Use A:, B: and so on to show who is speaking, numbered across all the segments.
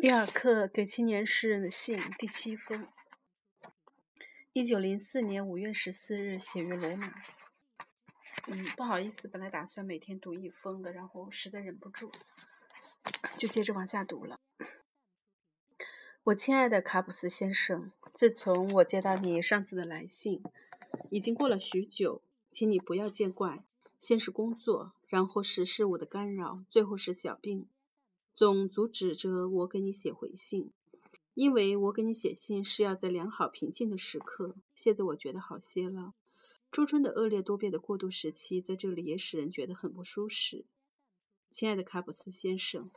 A: 里尔克给青年诗人的信第七封，一九零四年五月十四日，写于罗马。嗯，不好意思，本来打算每天读一封的，然后实在忍不住，就接着往下读了。我亲爱的卡普斯先生，自从我接到你上次的来信，已经过了许久，请你不要见怪。先是工作，然后是事物的干扰，最后是小病，总阻止着我给你写回信。因为我给你写信是要在良好平静的时刻。现在我觉得好些了。初春的恶劣多变的过渡时期在这里也使人觉得很不舒适。亲爱的卡普斯先生，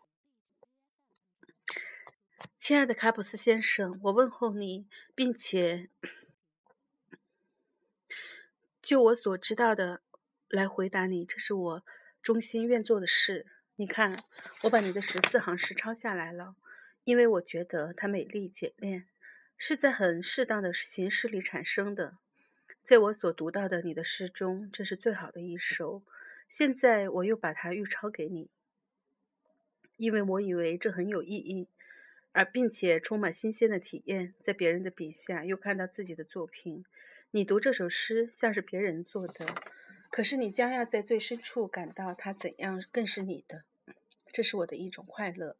A: 亲爱的卡普斯先生，我问候你，并且就我所知道的。来回答你，这是我衷心愿做的事。你看，我把你的十四行诗抄下来了，因为我觉得它美丽简练，是在很适当的形式里产生的。在我所读到的你的诗中，这是最好的一首。现在我又把它预抄给你，因为我以为这很有意义，而并且充满新鲜的体验。在别人的笔下又看到自己的作品，你读这首诗像是别人做的。可是你将要在最深处感到它怎样更是你的，这是我的一种快乐。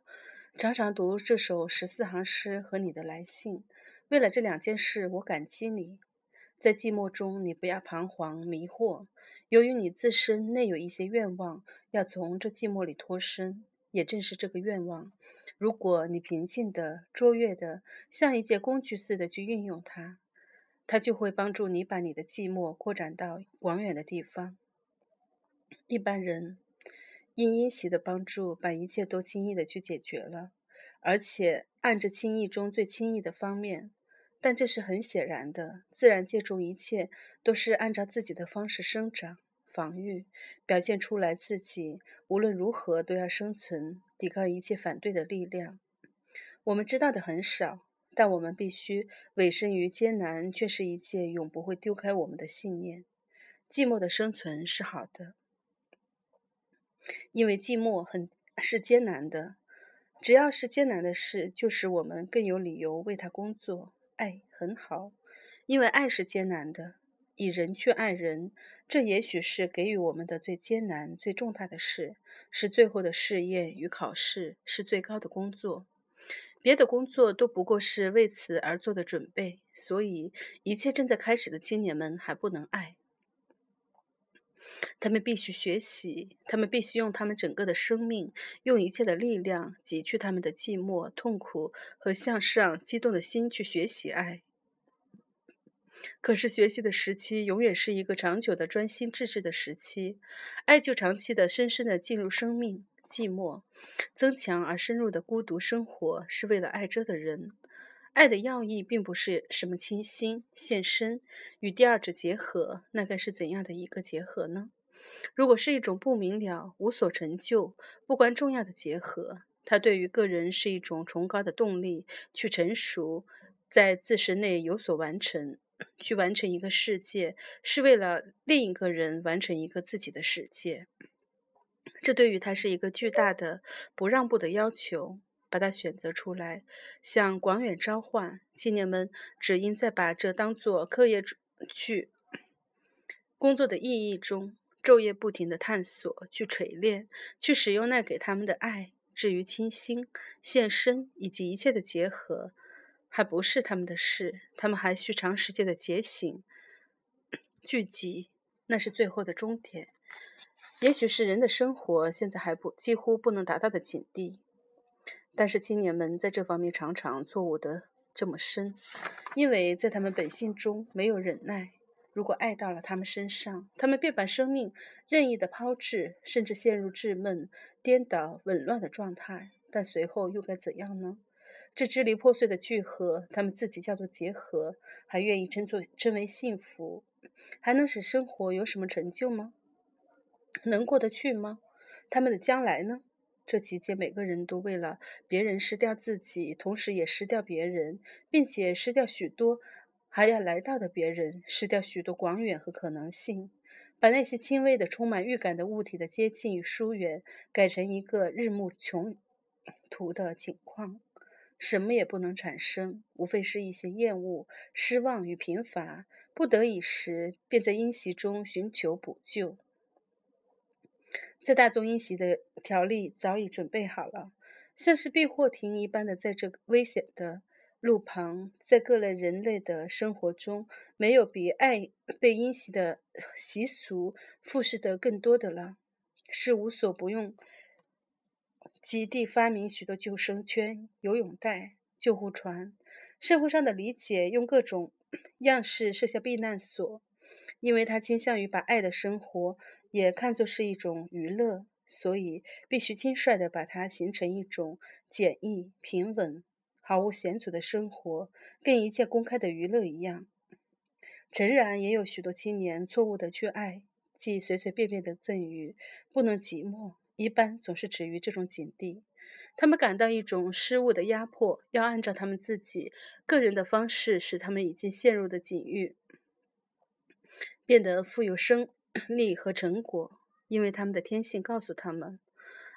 A: 常常读这首十四行诗和你的来信，为了这两件事，我感激你。在寂寞中，你不要彷徨迷惑。由于你自身内有一些愿望，要从这寂寞里脱身，也正是这个愿望，如果你平静的、卓越的，像一件工具似的去运用它。它就会帮助你把你的寂寞扩展到广远的地方。一般人因因喜的帮助，把一切都轻易的去解决了，而且按着轻易中最轻易的方面。但这是很显然的，自然界中一切都是按照自己的方式生长、防御、表现出来。自己无论如何都要生存，抵抗一切反对的力量。我们知道的很少。但我们必须委身于艰难，却是一件永不会丢开我们的信念。寂寞的生存是好的，因为寂寞很是艰难的。只要是艰难的事，就使我们更有理由为它工作。爱很好，因为爱是艰难的。以人去爱人，这也许是给予我们的最艰难、最重大的事，是最后的试验与考试，是最高的工作。别的工作都不过是为此而做的准备，所以一切正在开始的青年们还不能爱。他们必须学习，他们必须用他们整个的生命，用一切的力量，挤去他们的寂寞、痛苦和向上激动的心去学习爱。可是，学习的时期永远是一个长久的专心致志的时期，爱就长期的、深深的进入生命。寂寞，增强而深入的孤独生活，是为了爱着的人。爱的要义并不是什么倾心献身与第二者结合，那该是怎样的一个结合呢？如果是一种不明了、无所成就、不关重要的结合，它对于个人是一种崇高的动力，去成熟，在自身内有所完成，去完成一个世界，是为了另一个人完成一个自己的世界。这对于他是一个巨大的不让步的要求，把它选择出来，向广远召唤青年们，只应在把这当做课业去工作的意义中，昼夜不停的探索，去锤炼，去使用那给他们的爱。至于倾心、献身以及一切的结合，还不是他们的事，他们还需长时间的觉醒、聚集，那是最后的终点。也许是人的生活现在还不几乎不能达到的境地，但是青年们在这方面常常错误的这么深，因为在他们本性中没有忍耐。如果爱到了他们身上，他们便把生命任意的抛掷，甚至陷入稚闷、颠倒、紊乱的状态。但随后又该怎样呢？这支离破碎的聚合，他们自己叫做结合，还愿意称作称为幸福，还能使生活有什么成就吗？能过得去吗？他们的将来呢？这期间，每个人都为了别人失掉自己，同时也失掉别人，并且失掉许多还要来到的别人，失掉许多广远和可能性，把那些轻微的、充满预感的物体的接近与疏远，改成一个日暮穷途的景况。什么也不能产生，无非是一些厌恶、失望与贫乏。不得已时，便在阴习中寻求补救。在大宗阴袭的条例早已准备好了，像是避祸亭一般的，在这危险的路旁，在各类人类的生活中，没有比爱被阴袭的习俗复视得更多的了。是无所不用。极地发明许多救生圈、游泳袋、救护船。社会上的理解用各种 样式设下避难所，因为他倾向于把爱的生活也看作是一种娱乐，所以必须轻率地把它形成一种简易、平稳、毫无险阻的生活，跟一切公开的娱乐一样。诚然，也有许多青年错误地去爱，即随随便便的赠予，不能寂寞。一般总是止于这种境地，他们感到一种失误的压迫，要按照他们自己个人的方式，使他们已经陷入的境遇变得富有生 力和成果，因为他们的天性告诉他们，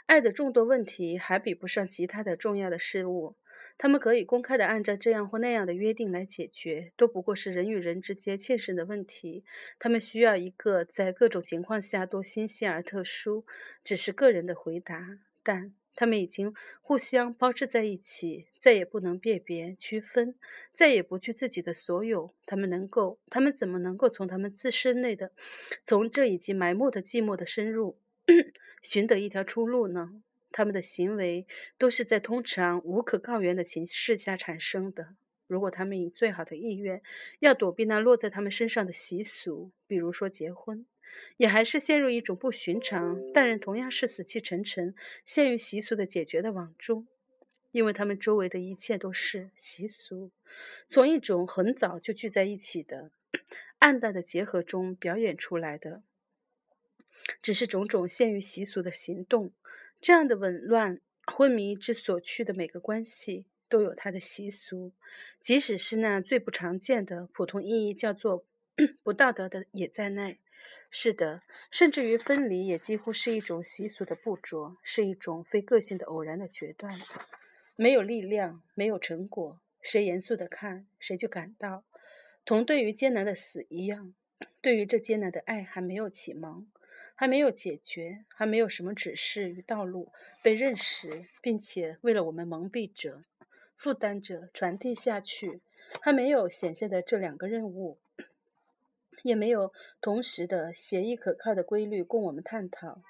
A: 爱的众多问题还比不上其他的重要的事物。他们可以公开的按照这样或那样的约定来解决，都不过是人与人之间欠身的问题。他们需要一个在各种情况下都新鲜而特殊、只是个人的回答。但他们已经互相包织在一起，再也不能辨别、区分，再也不惧自己的所有。他们能够，他们怎么能够从他们自身内的，从这已经埋没的寂寞的深入，寻得一条出路呢？他们的行为都是在通常无可告原的情势下产生的。如果他们以最好的意愿要躲避那落在他们身上的习俗，比如说结婚，也还是陷入一种不寻常，但人同样是死气沉沉、陷于习俗的解决的网中，因为他们周围的一切都是习俗，从一种很早就聚在一起的暗淡的结合中表演出来的，只是种种限于习俗的行动。这样的紊乱、昏迷之所去的每个关系，都有它的习俗，即使是那最不常见的、普通意义叫做 不道德的，也在内。是的，甚至于分离也几乎是一种习俗的不着，是一种非个性的偶然的决断，没有力量，没有成果。谁严肃地看，谁就感到，同对于艰难的死一样，对于这艰难的爱还没有启蒙。还没有解决，还没有什么指示与道路被认识，并且为了我们蒙蔽者、负担者传递下去，还没有显现的这两个任务，也没有同时的协议可靠的规律供我们探讨。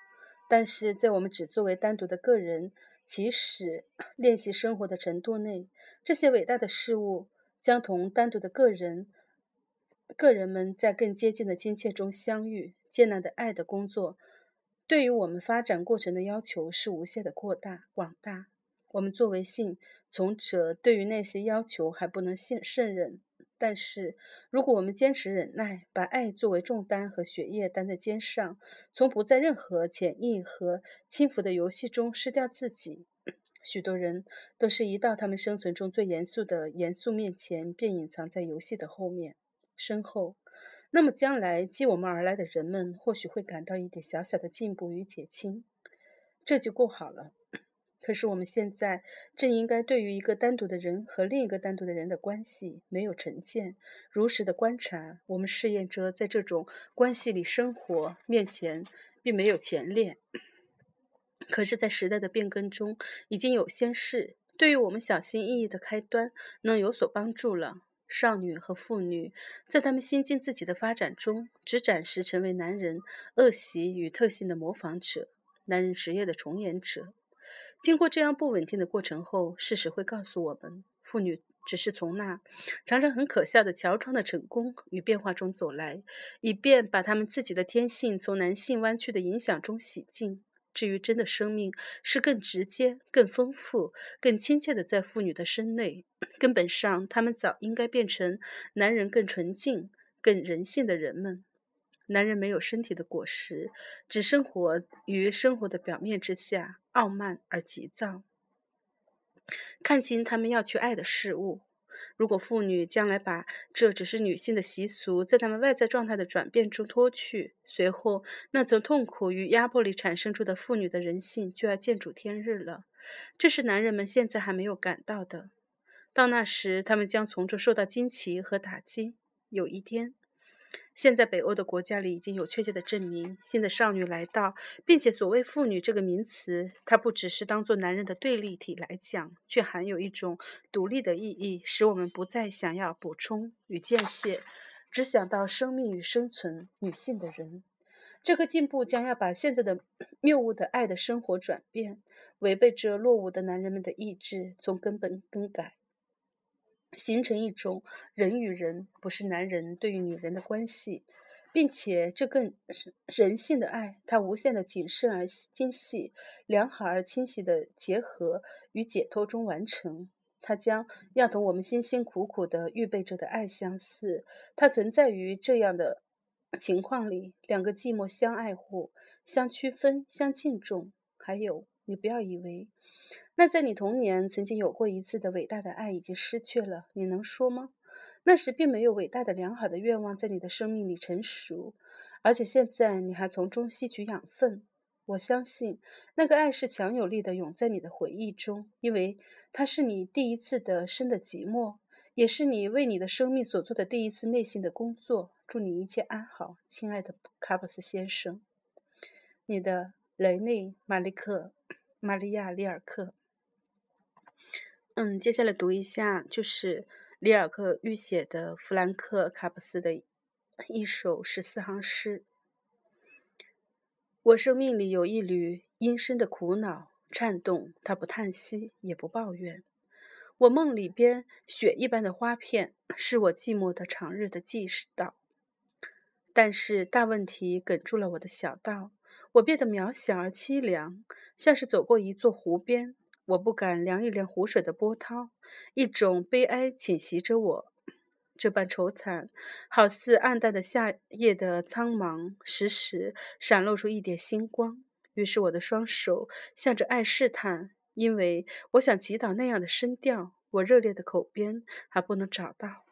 A: 但是在我们只作为单独的个人起始 练习生活的程度内，这些伟大的事物将同单独的个人、个人们在更接近的亲切中相遇。艰难的爱的工作，对于我们发展过程的要求是无限的扩大、广大。我们作为性从者，对于那些要求还不能信胜任。但是，如果我们坚持忍耐，把爱作为重担和血液担在肩上，从不在任何潜意和轻浮的游戏中失掉自己，许多人都是一到他们生存中最严肃的严肃面前，便隐藏在游戏的后面、身后。那么，将来继我们而来的人们或许会感到一点小小的进步与减轻，这就够好了。可是，我们现在正应该对于一个单独的人和另一个单独的人的关系没有成见，如实的观察。我们试验着在这种关系里生活，面前并没有前列。可是，在时代的变更中，已经有些事对于我们小心翼翼的开端能有所帮助了。少女和妇女在他们新进自己的发展中，只暂时成为男人恶习与特性的模仿者，男人职业的重演者。经过这样不稳定的过程后，事实会告诉我们，妇女只是从那常常很可笑的乔装的成功与变化中走来，以便把他们自己的天性从男性弯曲的影响中洗净。至于真的生命，是更直接、更丰富、更亲切的在妇女的身内。根本上，他们早应该变成男人更纯净、更人性的人们。男人没有身体的果实，只生活于生活的表面之下，傲慢而急躁。看清他们要去爱的事物。如果妇女将来把这只是女性的习俗，在她们外在状态的转变中脱去，随后那从痛苦与压迫里产生出的妇女的人性就要见主天日了。这是男人们现在还没有感到的。到那时，他们将从中受到惊奇和打击。有一天，现在北欧的国家里已经有确切的证明，新的少女来到，并且所谓“妇女”这个名词，它不只是当做男人的对立体来讲，却含有一种独立的意义，使我们不再想要补充与间歇，只想到生命与生存。女性的人，这个进步将要把现在的 谬误的爱的生活转变，违背着落伍的男人们的意志，从根本更改。形成一种人与人，不是男人对于女人的关系，并且这更是人性的爱，它无限的谨慎而精细，良好而清晰的结合与解脱中完成。它将要同我们辛辛苦苦的预备着的爱相似。它存在于这样的情况里：两个寂寞相爱护、相区分、相敬重。还有，你不要以为。那在你童年曾经有过一次的伟大的爱已经失去了，你能说吗？那时并没有伟大的良好的愿望在你的生命里成熟，而且现在你还从中吸取养分。我相信那个爱是强有力的涌在你的回忆中，因为它是你第一次的生的寂寞，也是你为你的生命所做的第一次内心的工作。祝你一切安好，亲爱的卡布斯先生。你的雷内·马利克·玛利亚·里尔克。嗯，接下来读一下，就是里尔克预写的弗兰克·卡普斯的一首十四行诗。我生命里有一缕阴深的苦恼颤动，它不叹息，也不抱怨。我梦里边雪一般的花片，是我寂寞的长日的记事道。但是大问题哽住了我的小道，我变得渺小而凄凉，像是走过一座湖边。我不敢量一量湖水的波涛，一种悲哀侵袭着我，这般愁惨，好似暗淡的夏夜的苍茫，时时闪露出一点星光。于是我的双手向着爱试探，因为我想祈祷那样的声调，我热烈的口边还不能找到。